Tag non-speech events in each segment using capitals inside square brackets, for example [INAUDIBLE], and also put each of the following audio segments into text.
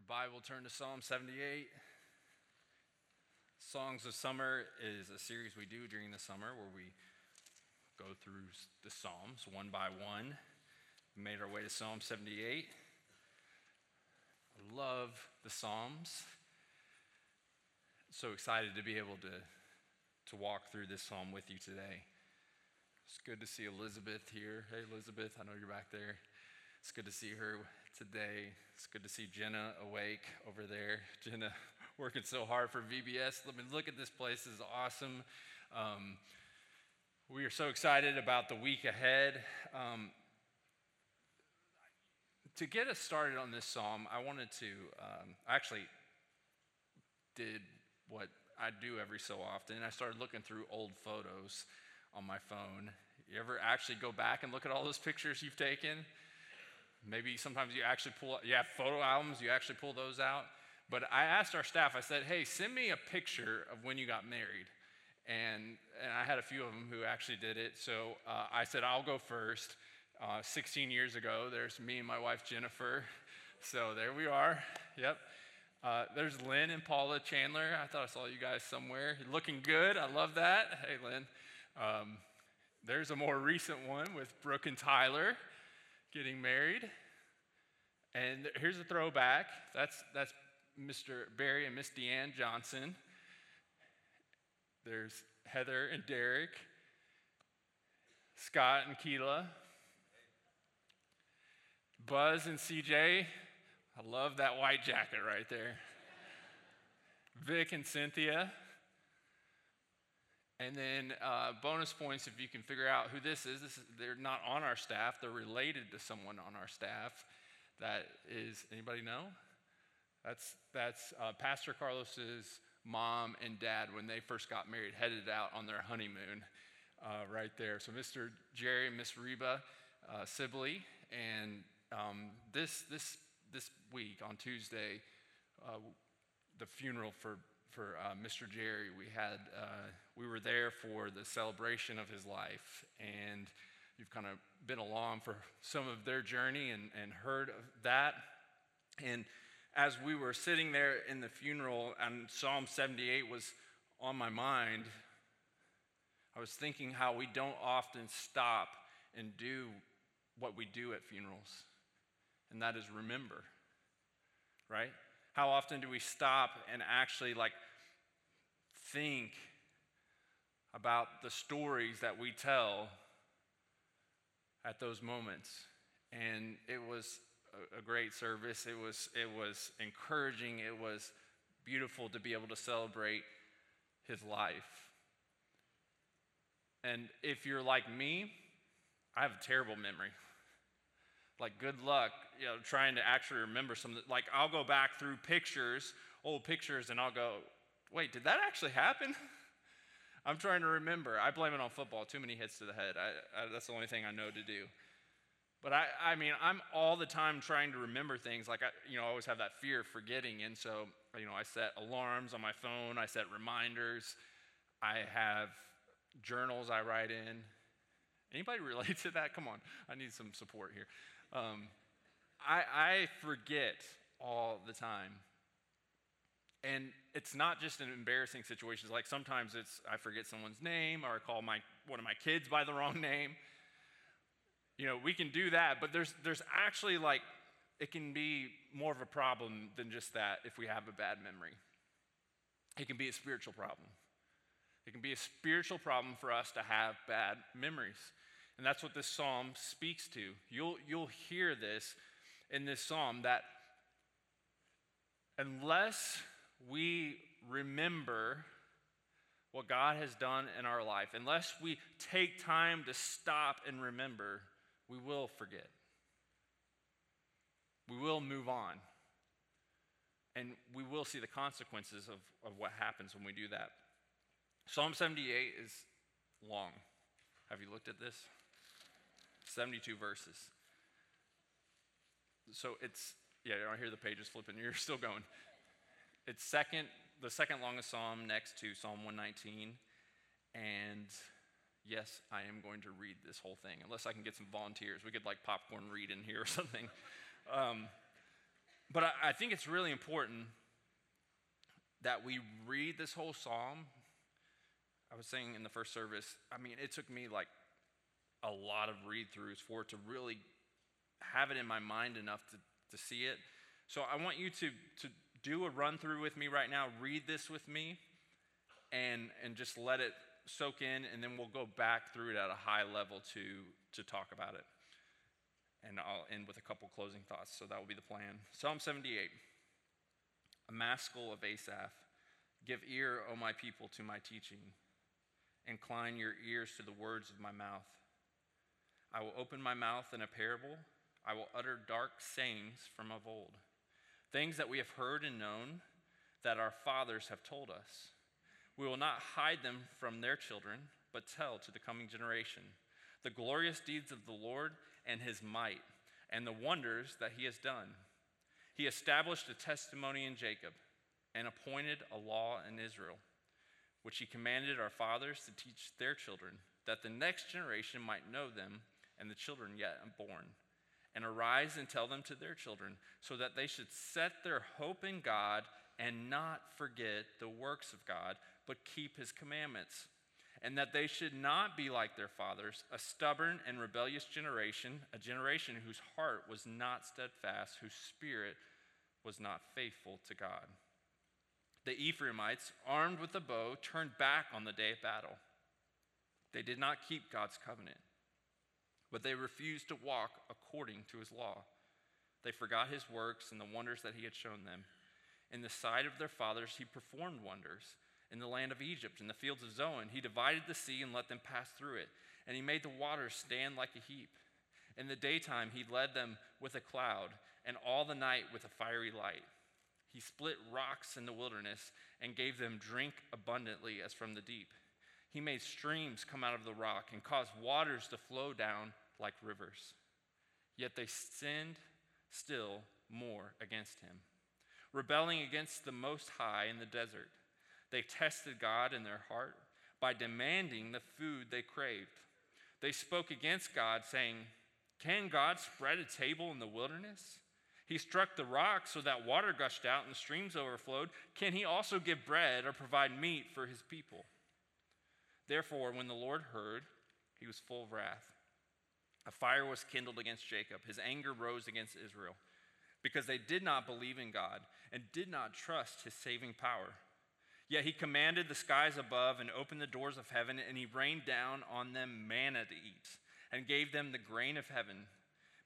your Bible, turn to Psalm 78. Songs of Summer is a series we do during the summer where we go through the Psalms one by one. We made our way to Psalm 78. I love the Psalms. So excited to be able to, to walk through this psalm with you today. It's good to see Elizabeth here. Hey, Elizabeth, I know you're back there. It's good to see her today. It's good to see Jenna awake over there. [LAUGHS] Jenna working so hard for VBS. Let me look at this place. This is awesome. Um, we are so excited about the week ahead. Um, to get us started on this psalm, I wanted to um, actually did what I do every so often. I started looking through old photos on my phone. You ever actually go back and look at all those [LAUGHS] pictures you've taken? Maybe sometimes you actually pull, you have photo albums, you actually pull those out. But I asked our staff, I said, hey, send me a picture of when you got married. And, and I had a few of them who actually did it. So uh, I said, I'll go first. Uh, 16 years ago, there's me and my wife Jennifer. [LAUGHS] So there we are. Yep. Uh, there's Lynn and Paula Chandler. I thought I saw you guys somewhere. You're looking good. I love that. Hey, Lynn. Um, there's a more recent one with Brooke and Tyler getting married. And here's a throwback. That's, that's Mr. Barry and Miss Deanne Johnson. There's Heather and Derek, Scott and Keela, Buzz and CJ. I love that white jacket right there. Vic and Cynthia. And then uh, bonus points if you can figure out who this is. This is. They're not on our staff. They're related to someone on our staff. That is anybody know? That's that's uh, Pastor Carlos's mom and dad when they first got married, headed out on their honeymoon, uh, right there. So Mr. Jerry and Miss Reba uh, Sibley, and um, this this this week on Tuesday, uh, the funeral for for uh, Mr. Jerry. We had uh, we were there for the celebration of his life, and you've kind of been along for some of their journey and, and heard of that. And as we were sitting there in the funeral, and Psalm 78 was on my mind, I was thinking how we don't often stop and do what we do at funerals, and that is remember, right? How often do we stop and actually like think about the stories that we tell at those moments? And it was a great service. It was, it was encouraging. It was beautiful to be able to celebrate his life. And if you're like me, I have a terrible memory like good luck you know trying to actually remember some like i'll go back through pictures old pictures and i'll go wait did that actually happen? [LAUGHS] I'm trying to remember. I blame it on football. Too many hits to the head. I, I, that's the only thing i know to do. But I, I mean i'm all the time trying to remember things. Like i you know I always have that fear of forgetting. And so you know i set alarms on my phone. I set reminders. I have journals i write in. Anybody [LAUGHS] relate to that? Come on. I need some support here um, I, I forget all the time. And it's not just in embarrassing situations. Like sometimes it's I forget someone's name or I call my, one of my kids by the wrong [LAUGHS] name. You know, we can do that, but there's, there's actually like, it can be more of a problem than just that if we have a bad memory. It can be a spiritual problem. It can be a spiritual problem for us to have bad memories. And that's what this psalm speaks to. You'll, you'll hear this in this psalm that unless we remember what God has done in our life, unless we take time to stop and remember, we will forget. We will move on. And we will see the consequences of, of what happens when we do that. Psalm 78 is long. Have you looked at this? 72 verses. So it's, yeah, I hear the pages flipping. [LAUGHS] You're still going. It's second, the second longest psalm next to Psalm 119. And yes, I am going to read this whole thing, unless I can get some volunteers. We could like popcorn read in here or [LAUGHS] something. Um, but I, I think it's really important that we read this whole psalm. I was saying in the first service, I mean, it took me like a lot of read throughs for it to really have it in my mind enough to, to see it. So I want you to, to do a run through with me right now. Read this with me and, and just let it soak in, and then we'll go back through it at a high level to, to talk about it. And I'll end with a couple closing thoughts. So that will be the plan. Psalm 78, a maskil of Asaph. Give ear, O my people, to my teaching. Incline your ears to the words of my mouth. I will open my mouth in a parable. I will utter dark sayings from of old, things that we have heard and known, that our fathers have told us. We will not hide them from their children, but tell to the coming generation the glorious deeds of the Lord and his might, and the wonders that he has done. He established a testimony in Jacob and appointed a law in Israel, which he commanded our fathers to teach their children, that the next generation might know them and the children yet unborn, and arise and tell them to their children, so that they should set their hope in God and not forget the works of God, but keep his commandments. And that they should not be like their fathers, a stubborn and rebellious generation, a generation whose heart was not steadfast, whose spirit was not faithful to God. The Ephraimites, armed with a bow, turned back on the day of battle. They did not keep God's covenant but they refused to walk according to his law. They forgot his works and the wonders that he had shown them. In the sight of their fathers, he performed wonders. In the land of Egypt, in the fields of Zoan, he divided the sea and let them pass through it. And he made the waters stand like a heap. In the daytime, he led them with a cloud, and all the night with a fiery light. He split rocks in the wilderness and gave them drink abundantly as from the deep. He made streams come out of the rock and caused waters to flow down like rivers. Yet they sinned still more against him, rebelling against the Most High in the desert. They tested God in their heart by demanding the food they craved. They spoke against God, saying, Can God spread a table in the wilderness? He struck the rock so that water gushed out and the streams overflowed. Can he also give bread or provide meat for his people? Therefore, when the Lord heard, he was full of wrath. A fire was kindled against Jacob. His anger rose against Israel because they did not believe in God and did not trust his saving power. Yet he commanded the skies above and opened the doors of heaven, and he rained down on them manna to eat and gave them the grain of heaven.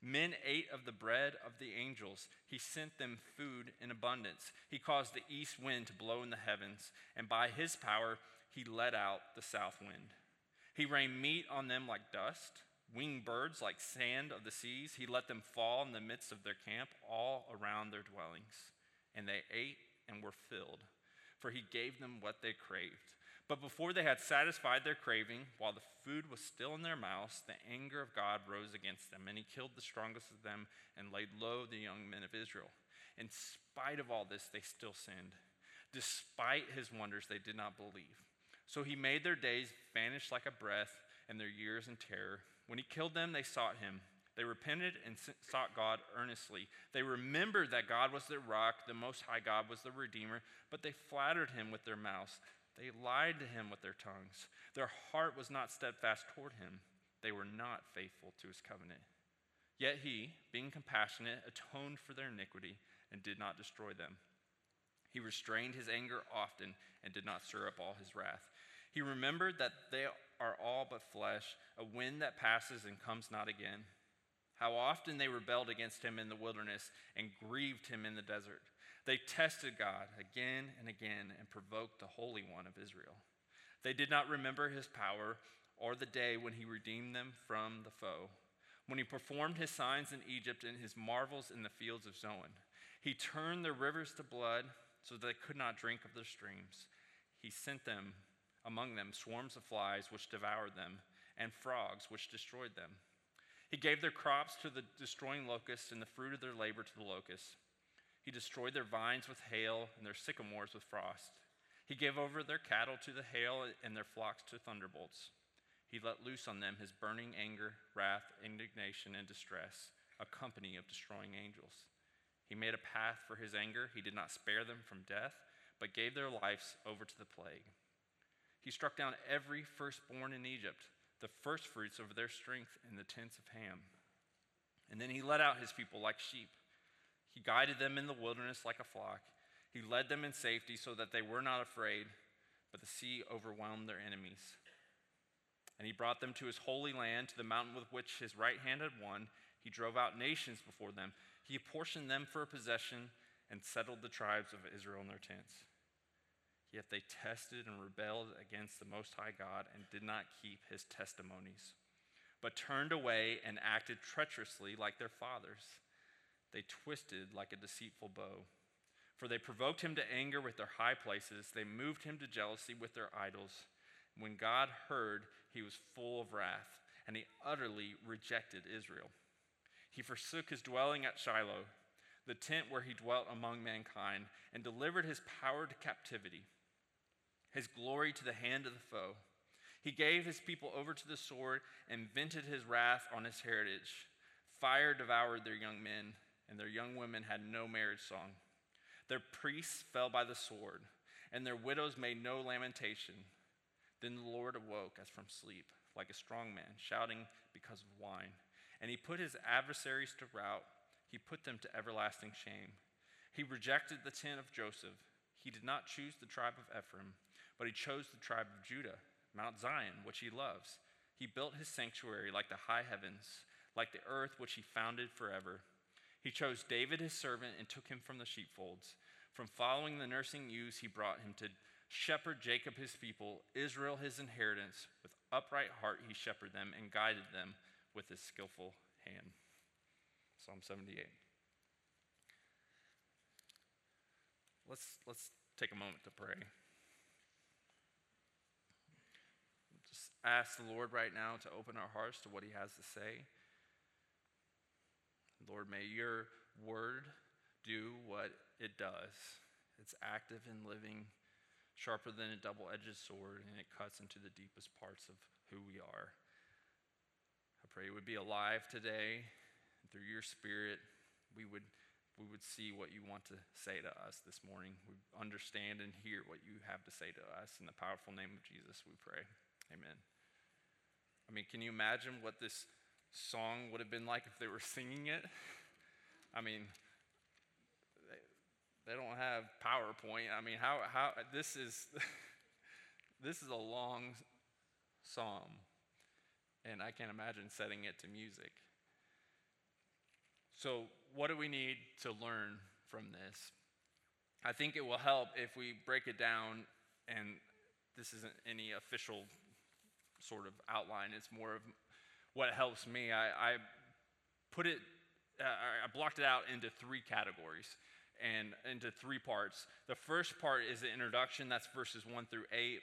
Men ate of the bread of the angels. He sent them food in abundance. He caused the east wind to blow in the heavens, and by his power, he let out the south wind. He rained meat on them like dust, winged birds like sand of the seas. He let them fall in the midst of their camp, all around their dwellings. And they ate and were filled, for he gave them what they craved. But before they had satisfied their craving, while the food was still in their mouths, the anger of God rose against them, and he killed the strongest of them and laid low the young men of Israel. In spite of all this, they still sinned. Despite his wonders, they did not believe. So he made their days vanish like a breath and their years in terror. When he killed them, they sought him. They repented and sought God earnestly. They remembered that God was their rock, the Most High God was the Redeemer, but they flattered him with their mouths. They lied to him with their tongues. Their heart was not steadfast toward him. They were not faithful to his covenant. Yet he, being compassionate, atoned for their iniquity and did not destroy them. He restrained his anger often and did not stir up all his wrath. He remembered that they are all but flesh, a wind that passes and comes not again. How often they rebelled against him in the wilderness and grieved him in the desert. They tested God again and again and provoked the Holy One of Israel. They did not remember his power or the day when he redeemed them from the foe, when he performed his signs in Egypt and his marvels in the fields of Zoan. He turned their rivers to blood so that they could not drink of their streams. He sent them among them swarms of flies which devoured them, and frogs which destroyed them. He gave their crops to the destroying locusts, and the fruit of their labor to the locusts. He destroyed their vines with hail, and their sycamores with frost. He gave over their cattle to the hail, and their flocks to thunderbolts. He let loose on them his burning anger, wrath, indignation, and distress, a company of destroying angels. He made a path for his anger. He did not spare them from death, but gave their lives over to the plague. He struck down every firstborn in Egypt, the firstfruits of their strength in the tents of Ham. And then he led out his people like sheep. He guided them in the wilderness like a flock. He led them in safety so that they were not afraid, but the sea overwhelmed their enemies. And he brought them to his holy land, to the mountain with which his right hand had won. He drove out nations before them. He apportioned them for a possession and settled the tribes of Israel in their tents. Yet they tested and rebelled against the Most High God and did not keep his testimonies, but turned away and acted treacherously like their fathers. They twisted like a deceitful bow. For they provoked him to anger with their high places, they moved him to jealousy with their idols. When God heard, he was full of wrath, and he utterly rejected Israel. He forsook his dwelling at Shiloh, the tent where he dwelt among mankind, and delivered his power to captivity, his glory to the hand of the foe. He gave his people over to the sword and vented his wrath on his heritage. Fire devoured their young men, and their young women had no marriage song. Their priests fell by the sword, and their widows made no lamentation. Then the Lord awoke as from sleep, like a strong man, shouting because of wine. And he put his adversaries to rout, he put them to everlasting shame. He rejected the tent of Joseph. He did not choose the tribe of Ephraim, but he chose the tribe of Judah, Mount Zion, which he loves. He built his sanctuary like the high heavens, like the earth which he founded forever. He chose David his servant and took him from the sheepfolds. From following the nursing ewes, he brought him to shepherd Jacob his people, Israel his inheritance. With upright heart, he shepherded them and guided them with his skillful hand. Psalm 78. Let's, let's take a moment to pray. Ask the Lord right now to open our hearts to what he has to say. Lord, may your word do what it does. It's active and living, sharper than a double edged sword, and it cuts into the deepest parts of who we are. I pray it would be alive today. And through your spirit, we would, we would see what you want to say to us this morning. We understand and hear what you have to say to us. In the powerful name of Jesus, we pray. Amen. I mean, can you imagine what this song would have been like if they were [LAUGHS] singing it. I mean, they, they don't have PowerPoint. I mean, how, how this is [LAUGHS] this is a long psalm, and I can't imagine setting it to music. So, what do we need to learn from this? I think it will help if we break it down, and this isn't any official sort of outline. It's more of what helps me. I, I put it, uh, I blocked it out into three categories and into three parts. The first part is the introduction, that's verses one through eight.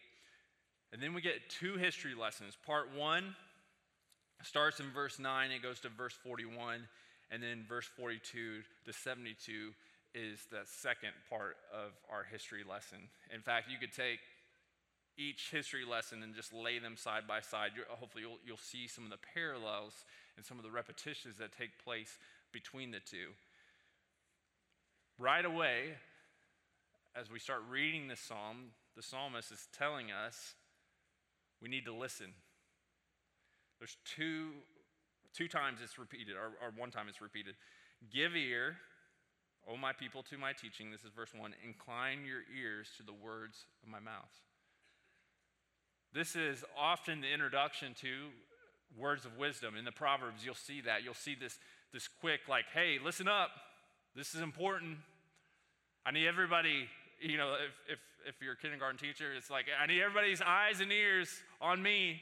And then we get two history lessons. Part one starts in verse 9, it goes to verse 41, and then verse 42 to 72 is the second part of our history lesson. In fact, you could take each history lesson and just lay them side by side, You're, hopefully you'll, you'll see some of the parallels and some of the repetitions that take place between the two. Right away, as we start reading the psalm, the psalmist is telling us we need to listen. There's two, two times it's repeated, or, or one time it's repeated. Give ear, O my people, to my teaching. This is verse 1. Incline your ears to the words of my mouth. This is often the introduction to words of wisdom. In the Proverbs, you'll see that. You'll see this, this quick, like, hey, listen up. This is important. I need everybody, you know, if, if, if you're a kindergarten teacher, it's like, I need everybody's eyes and ears on me.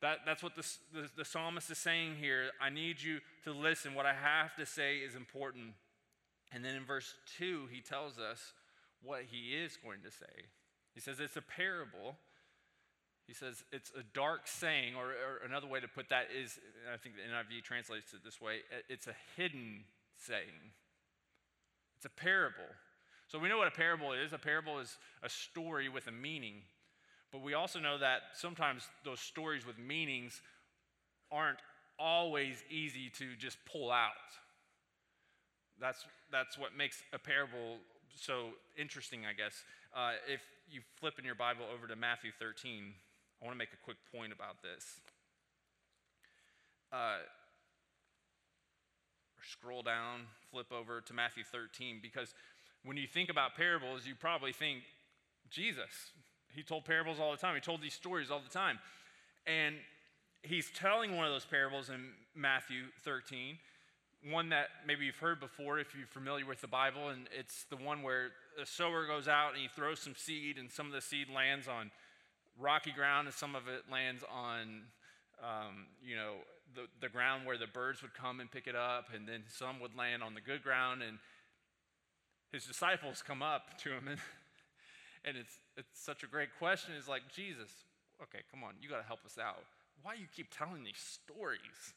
That, that's what the, the, the psalmist is saying here. I need you to listen. What I have to say is important. And then in verse 2, he tells us what he is going to say. He says it's a parable he says it's a dark saying, or, or, another way to put that is, I think the NIV translates it this way it's a hidden saying. It's a parable. So we know what a parable is. A parable is a story with a meaning. But we also know that sometimes those stories with meanings aren't always easy to just pull out. That's, that's what makes a parable so interesting, I guess. Uh, if you flip in your Bible over to Matthew 13, I want to make a quick point about this. Uh, scroll down, flip over to Matthew 13, because when you think about parables, you probably think Jesus. He told parables all the time, he told these stories all the time. And he's telling one of those parables in Matthew 13, one that maybe you've heard before if you're familiar with the Bible, and it's the one where a sower goes out and he throws some seed, and some of the seed lands on rocky ground, and some of it lands on, um, you know, the, the ground where the birds would come and pick it up, and then some would land on the good ground, and his disciples come up to him, and, [LAUGHS] and it's, it's such a great question. It's like, Jesus, okay, come on, you got to help us out. Why do you keep telling these stories?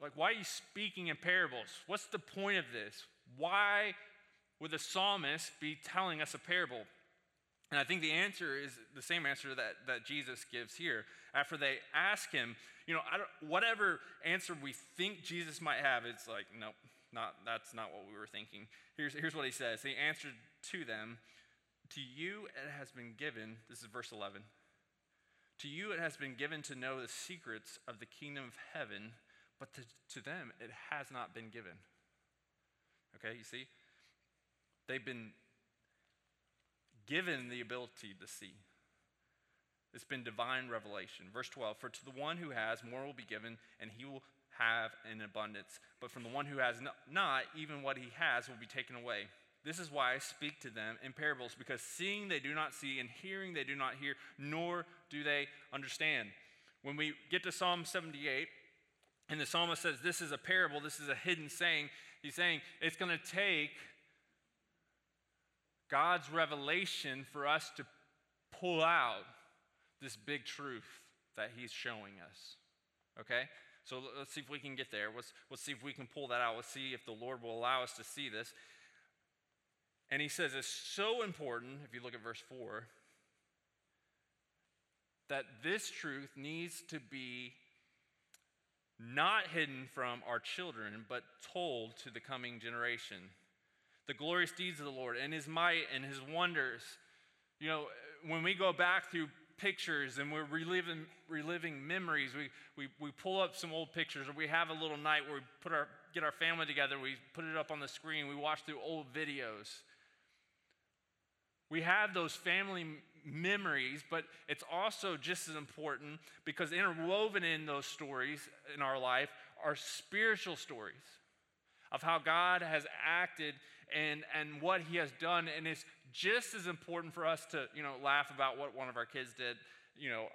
Like, why are you speaking in parables? What's the point of this? Why would the psalmist be telling us a parable? And I think the answer is the same answer that, that Jesus gives here. After they ask him, you know, whatever answer we think Jesus might have, it's like, nope, not, that's not what we were thinking. Here's, here's what he says He answered to them, To you it has been given, this is verse 11, to you it has been given to know the secrets of the kingdom of heaven but to, to them, it has not been given. Okay, you see? They've been given the ability to see. It's been divine revelation. Verse 12 For to the one who has, more will be given, and he will have in abundance. But from the one who has not, even what he has will be taken away. This is why I speak to them in parables, because seeing they do not see, and hearing they do not hear, nor do they understand. When we get to Psalm 78, and the psalmist says, This is a parable, this is a hidden saying. He's saying it's going to take God's revelation for us to pull out this big truth that He's showing us. Okay? So let's see if we can get there. Let's, let's see if we can pull that out. Let's see if the Lord will allow us to see this. And he says it's so important, if you look at verse 4, that this truth needs to be not hidden from our children, but told to the coming generation. The glorious deeds of the Lord and his might and his wonders. You know, when we go back through pictures and we're reliving, reliving memories, we, we, we pull up some old pictures or we have a little night where we put our, get our family together, we put it up on the screen, we watch through old videos. We have those family memories, but it's also just as important because interwoven in those stories in our life are spiritual stories of how God has acted and, and what he has done. And it's just as important for us to, you know, laugh about what one of our kids did, you know,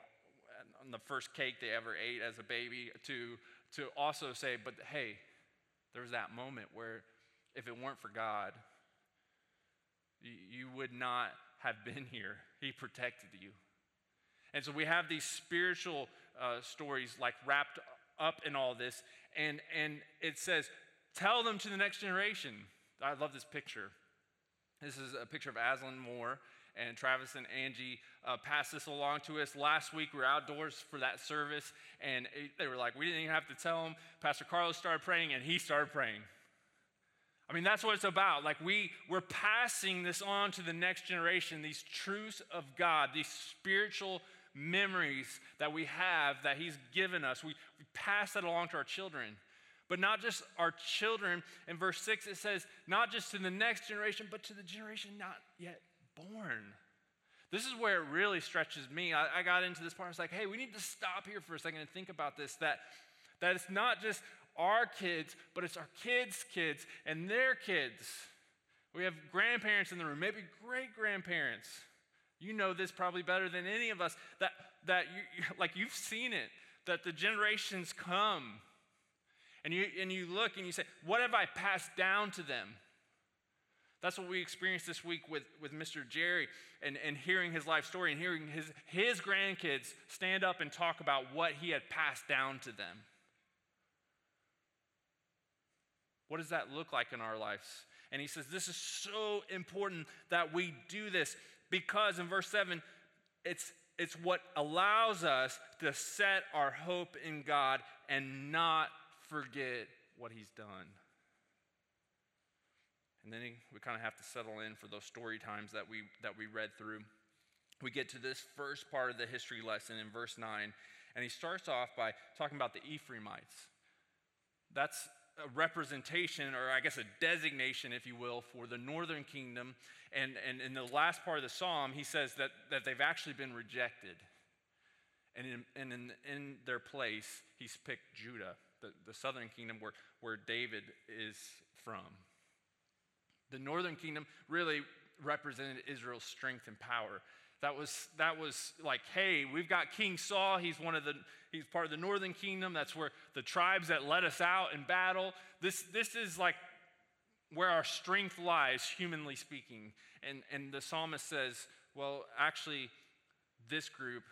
on the first cake they ever ate as a baby, to, to also say, but hey, there was that moment where if it weren't for God, you, would not have been here. He protected you. And so we have these spiritual uh, stories like wrapped up in all this. And, and it says, tell them to the next generation. I love this picture. This is a picture of Aslan Moore and Travis and Angie uh, passed this along to us last week. We were outdoors for that service, and it, they were like, we didn't even have to tell them. Pastor Carlos started praying, and he started praying. I mean, that's what it's about. Like, we, we're passing this on to the next generation, these truths of God, these spiritual memories that we have that He's given us. We, we pass that along to our children. But not just our children. In verse 6, it says, not just to the next generation, but to the generation not yet born. This is where it really stretches me. I, I got into this part. I was like, hey, we need to stop here for a second and think about this that, that it's not just our kids, but it's our kids' kids and their kids. We have grandparents in the room, maybe great grandparents. You know this probably better than any of us that, that you, like you've seen it, that the generations come. And you, and you look and you say, What have I passed down to them? That's what we experienced this week with, with Mr. Jerry and, and hearing his life story and hearing his, his grandkids stand up and talk about what he had passed down to them. What does that look like in our lives? And he says, This is so important that we do this because in verse 7, it's, it's what allows us to set our hope in God and not forget what he's done. and then we kind of have to settle in for those story times that we that we read through. We get to this first part of the history lesson in verse 9, and he starts off by talking about the Ephraimites. That's a representation, or I guess a designation, if you will, for the northern kingdom. And, and in the last part of the psalm, he says that, that they've actually been rejected. And in, and in, in their place, he's picked Judah, the, the southern kingdom where, where David is from. The northern kingdom really represented Israel's strength and power. That was, that was like, hey, we've got King Saul. He's one of the, he's part of the northern kingdom. That's where the tribes that led us out in battle. This, this is like where our strength lies, humanly speaking. And, and the psalmist says, well, actually, this group,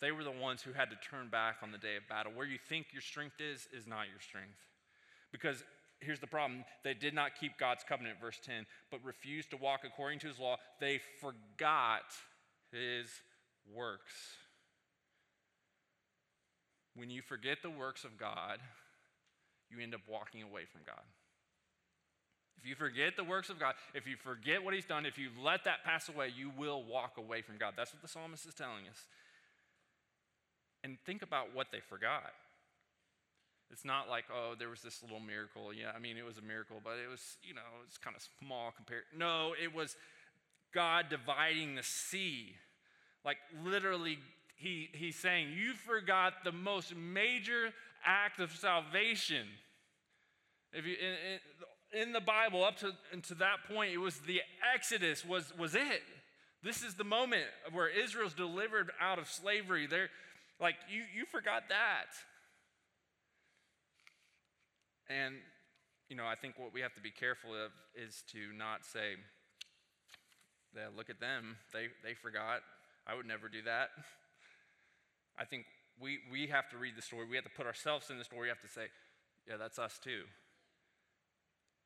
they were the ones who had to turn back on the day of battle. Where you think your strength is, is not your strength. Because here's the problem they did not keep God's covenant, verse 10, but refused to walk according to his law. They forgot his works. When you forget the works of God, you end up walking away from God. If you forget the works of God, if you forget what He's done, if you let that pass away, you will walk away from God. That's what the psalmist is telling us. And think about what they forgot. It's not like, oh, there was this little miracle. Yeah, I mean, it was a miracle, but it was, you know, it's kind of small compared. No, it was God dividing the sea. Like literally, he, he's saying, you forgot the most major act of salvation. If you, in, in, the Bible, up to, to that point, it was the Exodus was, was it. This is the moment where Israel's delivered out of slavery. They're like, you, you forgot that. And, you know, I think what we have to be careful of is to not say, yeah, look at them. They, they forgot. I would never do that. I think we, we have to read the story. We have to put ourselves in the story. We have to say, yeah, that's us too.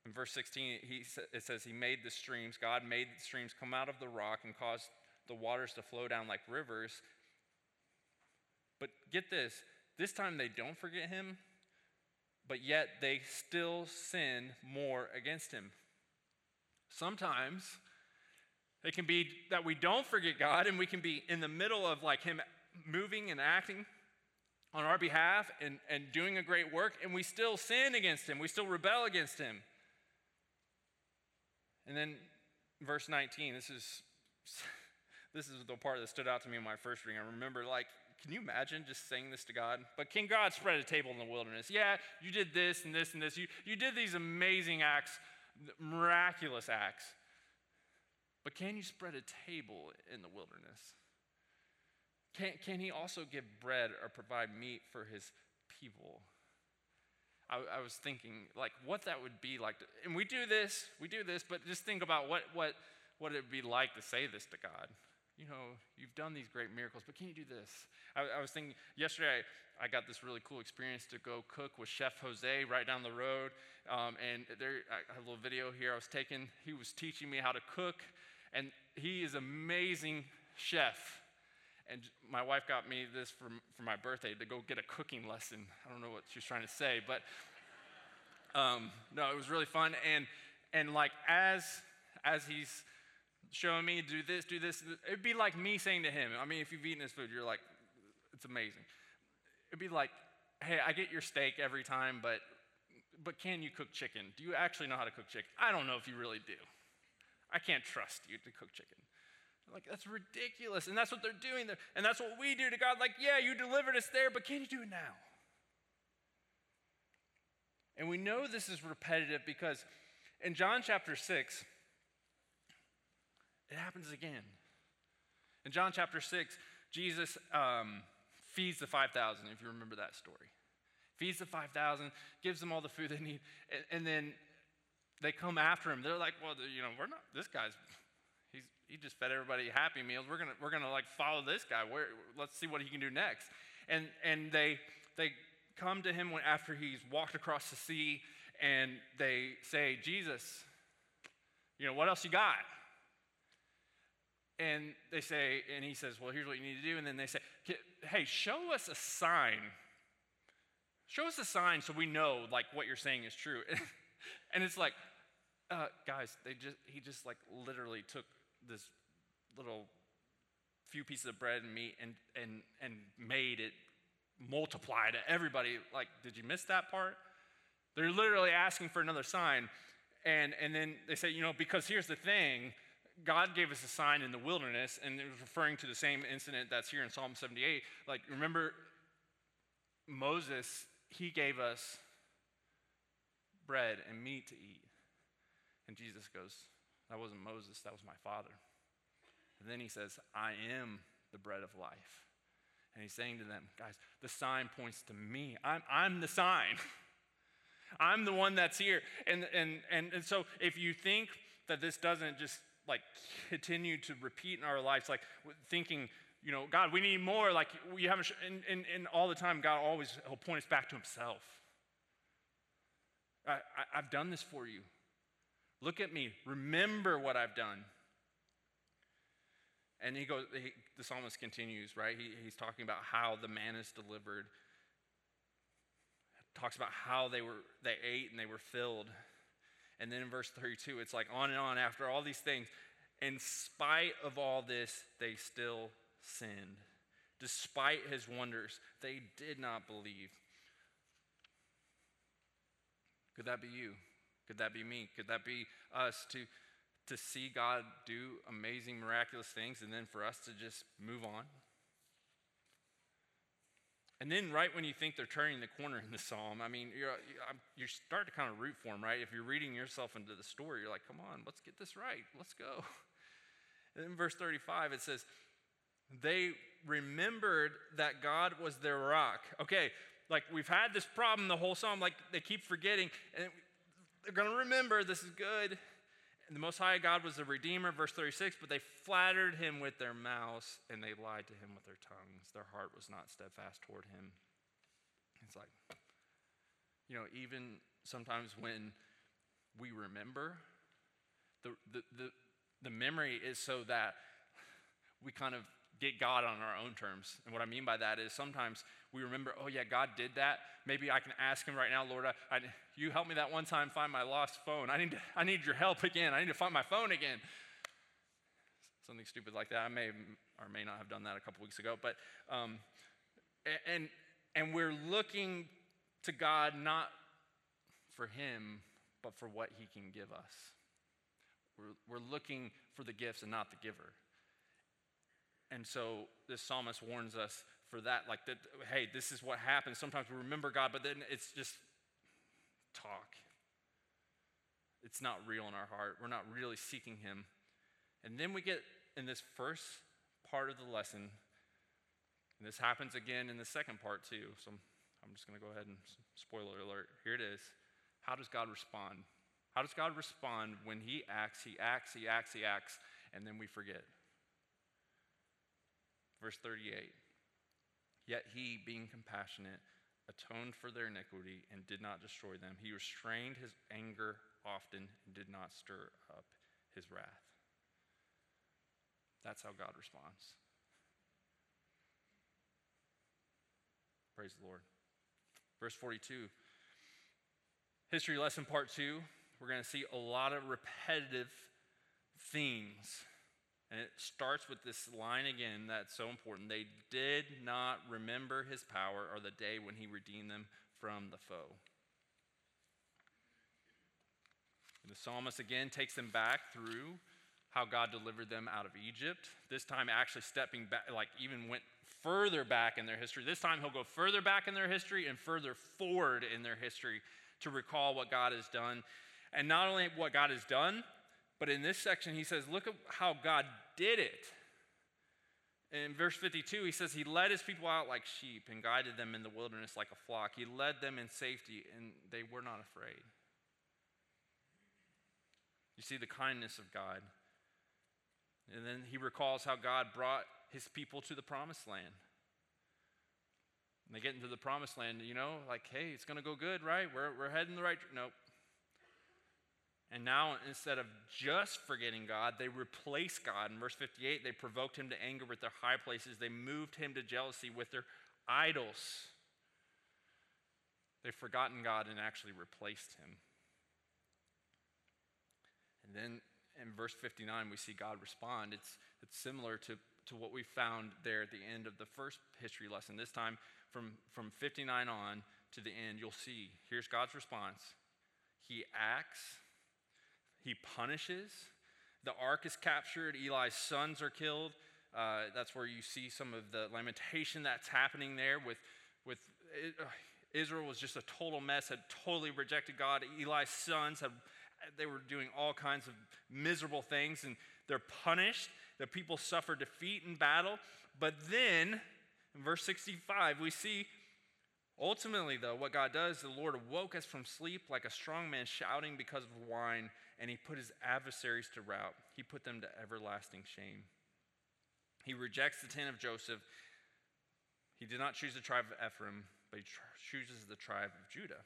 In verse 16, he, it says, He made the streams, God made the streams come out of the rock and caused the waters to flow down like rivers. But get this this time they don't forget Him, but yet they still sin more against him. Sometimes it can be that we don't forget God and we can be in the middle of like him moving and acting on our behalf and, and doing a great work, and we still sin against him. We still rebel against him. And then verse 19, this is this is the part that stood out to me in my first reading. I remember like can you imagine just saying this to God? But can God spread a table in the wilderness? Yeah, you did this and this and this. You, you did these amazing acts, miraculous acts. But can you spread a table in the wilderness? Can, can he also give bread or provide meat for his people? I, I was thinking, like, what that would be like. To, and we do this, we do this, but just think about what, what, what it would be like to say this to God you know, you've done these great miracles, but can you do this? I, I was thinking yesterday, I, I, got this really cool experience to go cook with Chef Jose right down the road. Um, and there, I have a little video here I was taking. He was teaching me how to cook, and he is amazing chef. And my wife got me this for, for my birthday to go get a cooking lesson. I don't know what she was trying to say, but um, no, it was really fun. And, and like as, as he's showing me, do this, do this. It'd be like me saying to him, I mean, if you've eaten this food, you're like, it's amazing. It'd be like, hey, I get your steak every time, but, but can you cook chicken? Do you actually know how to cook chicken? I don't know if you really do. I can't trust you to cook chicken. Like, that's ridiculous. And that's what they're doing there. And that's what we do to God. Like, yeah, you delivered us there, but can you do it now? And we know this is repetitive because in John chapter 6, it happens again. In John chapter 6, Jesus um, feeds the 5,000, if you remember that story. Feeds the 5,000, gives them all the food they need, and, and, then they come after him. They're like, well, you know, we're not, this guy's, he's, he just fed everybody Happy Meals. We're going to we're gonna like follow this guy. Where, let's see what he can do next. And, and they, they come to him when, after he's walked across the sea, and they say, Jesus, you know, what else you got? And they say, and he says, Well, here's what you need to do. And then they say, Hey, show us a sign. Show us a sign so we know like what you're saying is true. [LAUGHS] and it's like, uh, guys, they just he just like literally took this little few pieces of bread and meat and and and made it multiply to everybody. Like, did you miss that part? They're literally asking for another sign. And, and then they say, you know, because here's the thing God gave us a sign in the wilderness, and it was referring to the same incident that's here in Psalm 78. Like, remember, Moses, he gave us bread and meat to eat. And Jesus goes, That wasn't Moses, that was my Father. And then he says, I am the bread of life. And he's saying to them, guys, the sign points to me. I'm, I'm the sign. [LAUGHS] I'm the one that's here. And, and, and, and so if you think that this doesn't just like continue to repeat in our lives, like thinking, you know, God, we need more, like we haven't, sh- and, and, and all the time, God always He'll point us back to himself. I, I, I've done this for you. Look at me. Remember what I've done. And he goes, he, the psalmist continues, right? He, he's talking about how the manna is delivered. Talks about how they were they ate and they were filled. And then in verse 32, it's like on and on after all these things. In spite of all this, they still sinned. Despite his wonders, they did not believe. Could that be you? Could that be me? Could that be us to to see God do amazing, miraculous things, and then for us to just move on. And then, right when you think they're turning the corner in the psalm, I mean, you're, you start to kind of root for them, right? If you're reading yourself into the story, you're like, come on, let's get this right. Let's go. [LAUGHS] And in verse 35, it says, they remembered that God was their rock. Okay, like we've had this problem the whole psalm, like they keep forgetting, and they're going to remember this is good. And the Most High God was the Redeemer, verse 36, but they flattered him with their mouths and they lied to him with their tongues. Their heart was not steadfast toward him. It's like, you know, even sometimes when we remember, the, the, the, the memory is so that we kind of get God on our own terms. And what I mean by that is sometimes we remember, oh, yeah, God did that. Maybe I can ask Him right now, Lord, I, I, you helped me that one time find my lost phone. I need, to, I need your help again. I need to find my phone again. Something stupid like that. I may or may not have done that a couple weeks ago. But, um, and, and we're looking to God not for Him, but for what He can give us. We're, we're looking for the gifts and not the giver. And so this psalmist warns us for that, like that, hey, this is what happens. Sometimes we remember God, but then it's just talk. It's not real in our heart. We're not really seeking Him. And then we get in this first part of the lesson, and this happens again in the second part too. So I'm just going to go ahead and spoiler alert. Here it is. How does God respond? How does God respond when He acts, He acts, He acts, He acts, and then we forget? Verse 38 Yet he, being compassionate, atoned for their iniquity and did not destroy them. He restrained his anger often and did not stir up his wrath. That's how God responds. Praise the Lord. Verse 42. History lesson part two. We're going to see a lot of repetitive themes and it starts with this line again that's so important. They did not remember his power or the day when he redeemed them from the foe. And the psalmist again takes them back through how God delivered them out of Egypt. This time, actually stepping back, like even went further back in their history. This time, he'll go further back in their history and further forward in their history to recall what God has done. And not only what God has done, but in this section, he says, Look at how God did it. In verse 52, he says, He led his people out like sheep and guided them in the wilderness like a flock. He led them in safety, and they were not afraid. You see the kindness of God. And then he recalls how God brought his people to the promised land. And they get into the promised land, you know, like, hey, it's going to go good, right? We're, we're heading the right. Nope. And now, instead of just forgetting God, they replace God. In verse 58, they provoked him to anger with their high places. They moved him to jealousy with their idols. They've forgotten God and actually replaced him. And then in verse 59, we see God respond. It's, it's similar to, to what we found there at the end of the first history lesson. This time, from, from 59 on to the end, you'll see here's God's response. He acts, he punishes. The ark is captured, Eli's sons are killed. Uh, that's where you see some of the lamentation that's happening there with, with uh, Israel was just a total mess, had totally rejected God. Eli's sons had they were doing all kinds of miserable things and they're punished. The people suffer defeat in battle. But then in verse 65, we see ultimately, though, what God does, the Lord awoke us from sleep like a strong man shouting because of wine, and he put his adversaries to rout. He put them to everlasting shame. He rejects the tent of Joseph. He did not choose the tribe of Ephraim, but he tr- chooses the tribe of Judah.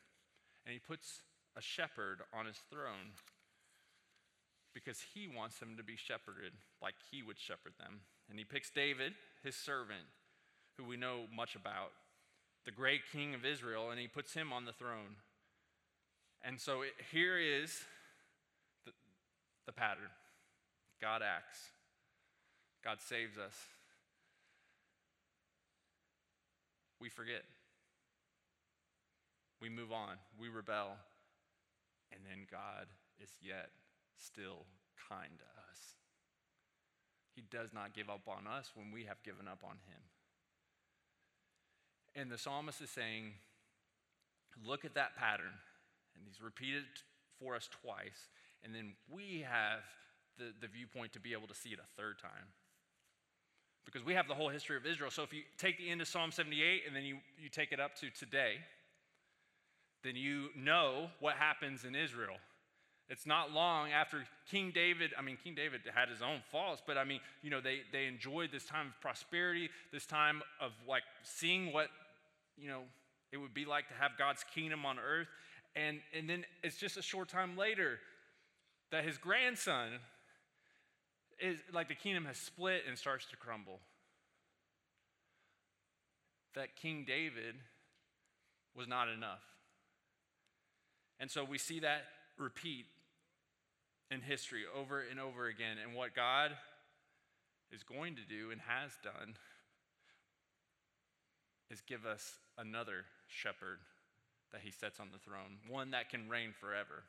And he puts a shepherd on his throne because he wants them to be shepherded like he would shepherd them. And he picks David, his servant, who we know much about, the great king of Israel, and he puts him on the throne. And so it, here is the pattern God acts, God saves us. We forget. We move on. We rebel. And then God is yet still kind to us. He does not give up on us when we have given up on him. And the psalmist is saying, look at that pattern. And he's repeated for us twice. And then we have the, the viewpoint to be able to see it a third time. Because we have the whole history of Israel. So if you take the end of Psalm 78 and then you, you take it up to today, then you know what happens in Israel. It's not long after King David, I mean, King David had his own faults, but I mean, you know, they, they enjoyed this time of prosperity, this time of like seeing what, you know, it would be like to have God's kingdom on earth. And, and then it's just a short time later that his grandson is like the kingdom has split and starts to crumble. That King David was not enough. And so we see that repeat in history over and over again. And what God is going to do and has done is give us another shepherd that he sets on the throne, one that can reign forever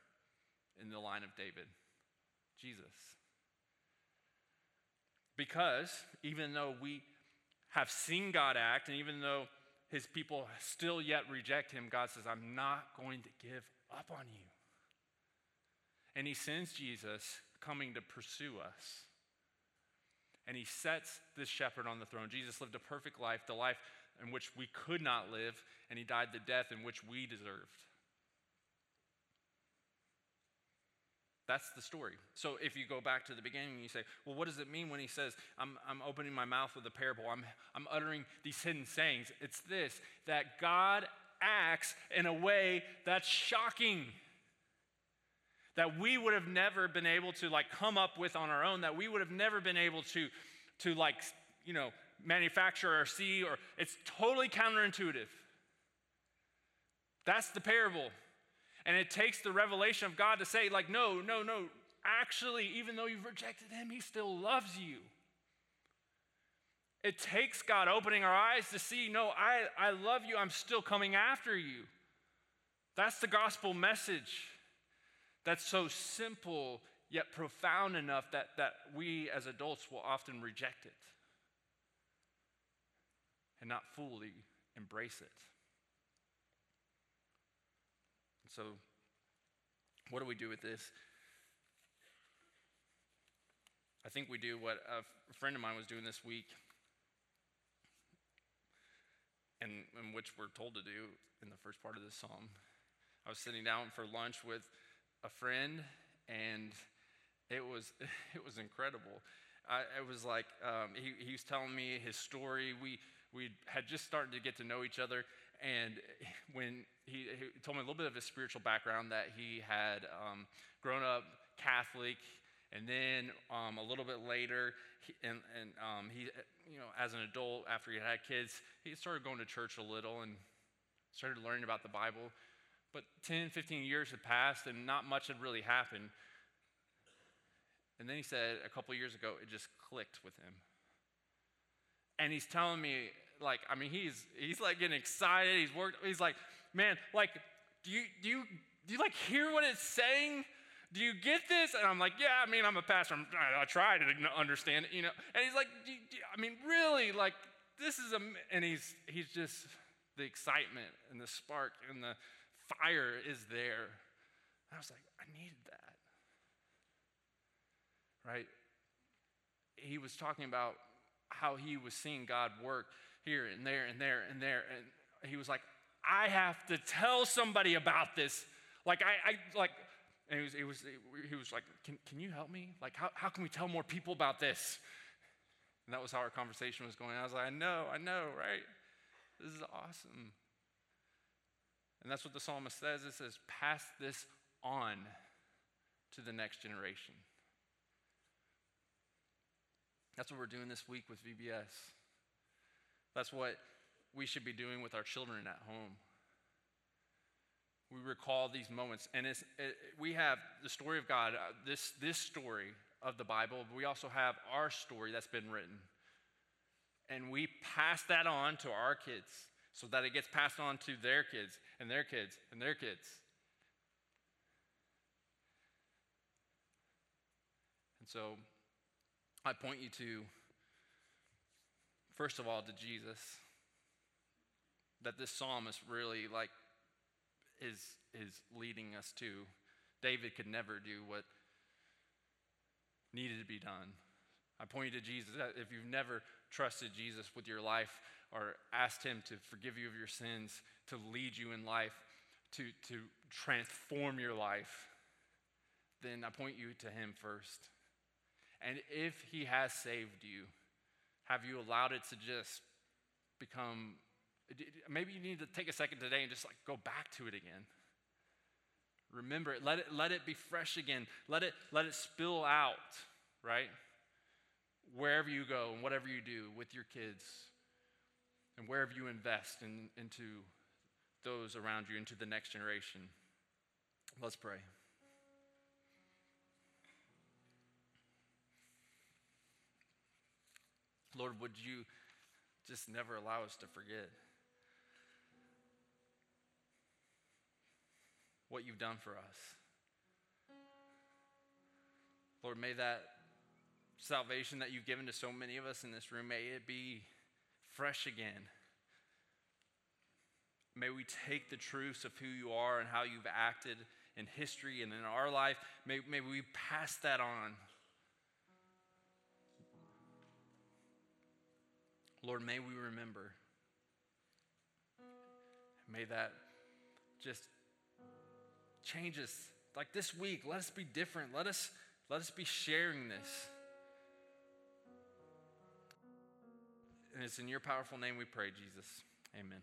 in the line of David Jesus. Because even though we have seen God act, and even though his people still yet reject him, God says, I'm not going to give up on you. And he sends Jesus coming to pursue us. And he sets this shepherd on the throne. Jesus lived a perfect life, the life in which we could not live, and he died the death in which we deserved. That's the story. So if you go back to the beginning, and you say, well, what does it mean when he says, I'm, I'm opening my mouth with a parable? I'm, I'm uttering these hidden sayings. It's this that God acts in a way that's shocking that we would have never been able to like come up with on our own that we would have never been able to to like you know manufacture or see or it's totally counterintuitive that's the parable and it takes the revelation of god to say like no no no actually even though you've rejected him he still loves you it takes God opening our eyes to see, no, I, I love you, I'm still coming after you. That's the gospel message. That's so simple yet profound enough that, that we as adults will often reject it and not fully embrace it. So, what do we do with this? I think we do what a friend of mine was doing this week and, and which we're told to do in the first part of this psalm. I was sitting down for lunch with a friend, and it was [LAUGHS] it was incredible. I, it was like um, he, he was telling me his story. We we had just started to get to know each other, and [LAUGHS] when he, he told me a little bit of his spiritual background, that he had um, grown up Catholic, and then um, a little bit later, he, and, and um, he, you know, as an adult, after he had kids, he started going to church a little and started learning about the Bible. But 10, 15 years had passed, and not much had really happened. And then he said a couple years ago, it just clicked with him. And he's telling me, like, I mean, he's he's like getting excited. He's worked, he's like, man, like, do you do you do you like hear what it's saying? Do you get this? And I'm like, yeah, I mean, I'm a pastor. I'm, I try to understand it, you know. And he's like, do you, do you, I mean, really, like, this is a, and he's, he's just, the excitement and the spark and the fire is there. And I was like, I needed that. Right? He was talking about how he was seeing God work here and there and there and there. And he was like, I have to tell somebody about this. Like, I, I like, and he was, he was, he was like, can, can you help me? Like, how, how can we tell more people about this? And that was how our conversation was going. I was like, I know, I know, right? This is awesome. And that's what the psalmist says. It says, pass this on to the next generation. That's what we're doing this week with VBS. That's what we should be doing with our children at home. We recall these moments, and it, we have the story of God, uh, this, this story of the Bible, but we also have our story that's been written. And we pass that on to our kids so that it gets passed on to their kids and their kids and their kids. And so I point you to, first of all, to Jesus. That this psalmist really like is, is leading us to. David could never do what needed to be done. I point you to Jesus. Uh, if you've never trusted Jesus with your life or asked him to forgive you of your sins, to lead you in life, to, to transform your life, then I point you to him first. And if he has saved you, have you allowed it to just become maybe you need to take a second today and just like go back to it again. Remember it. Let it let it be fresh again. Let it let it spill out, right? Wherever you go and whatever you do with your kids and wherever you invest in, into those around you, into the next generation. Let's pray. Lord, would you just never allow us to forget what you've done for us? Lord, may that salvation that you've given to so many of us in this room, may it be fresh again. May we take the truths of who you are and how you've acted in history and in our life, may, may we pass that on Lord, may we remember. May that just change us. Like this week, let us be different. Let us, let us be sharing this. And it's in your powerful name we pray, Jesus. Amen.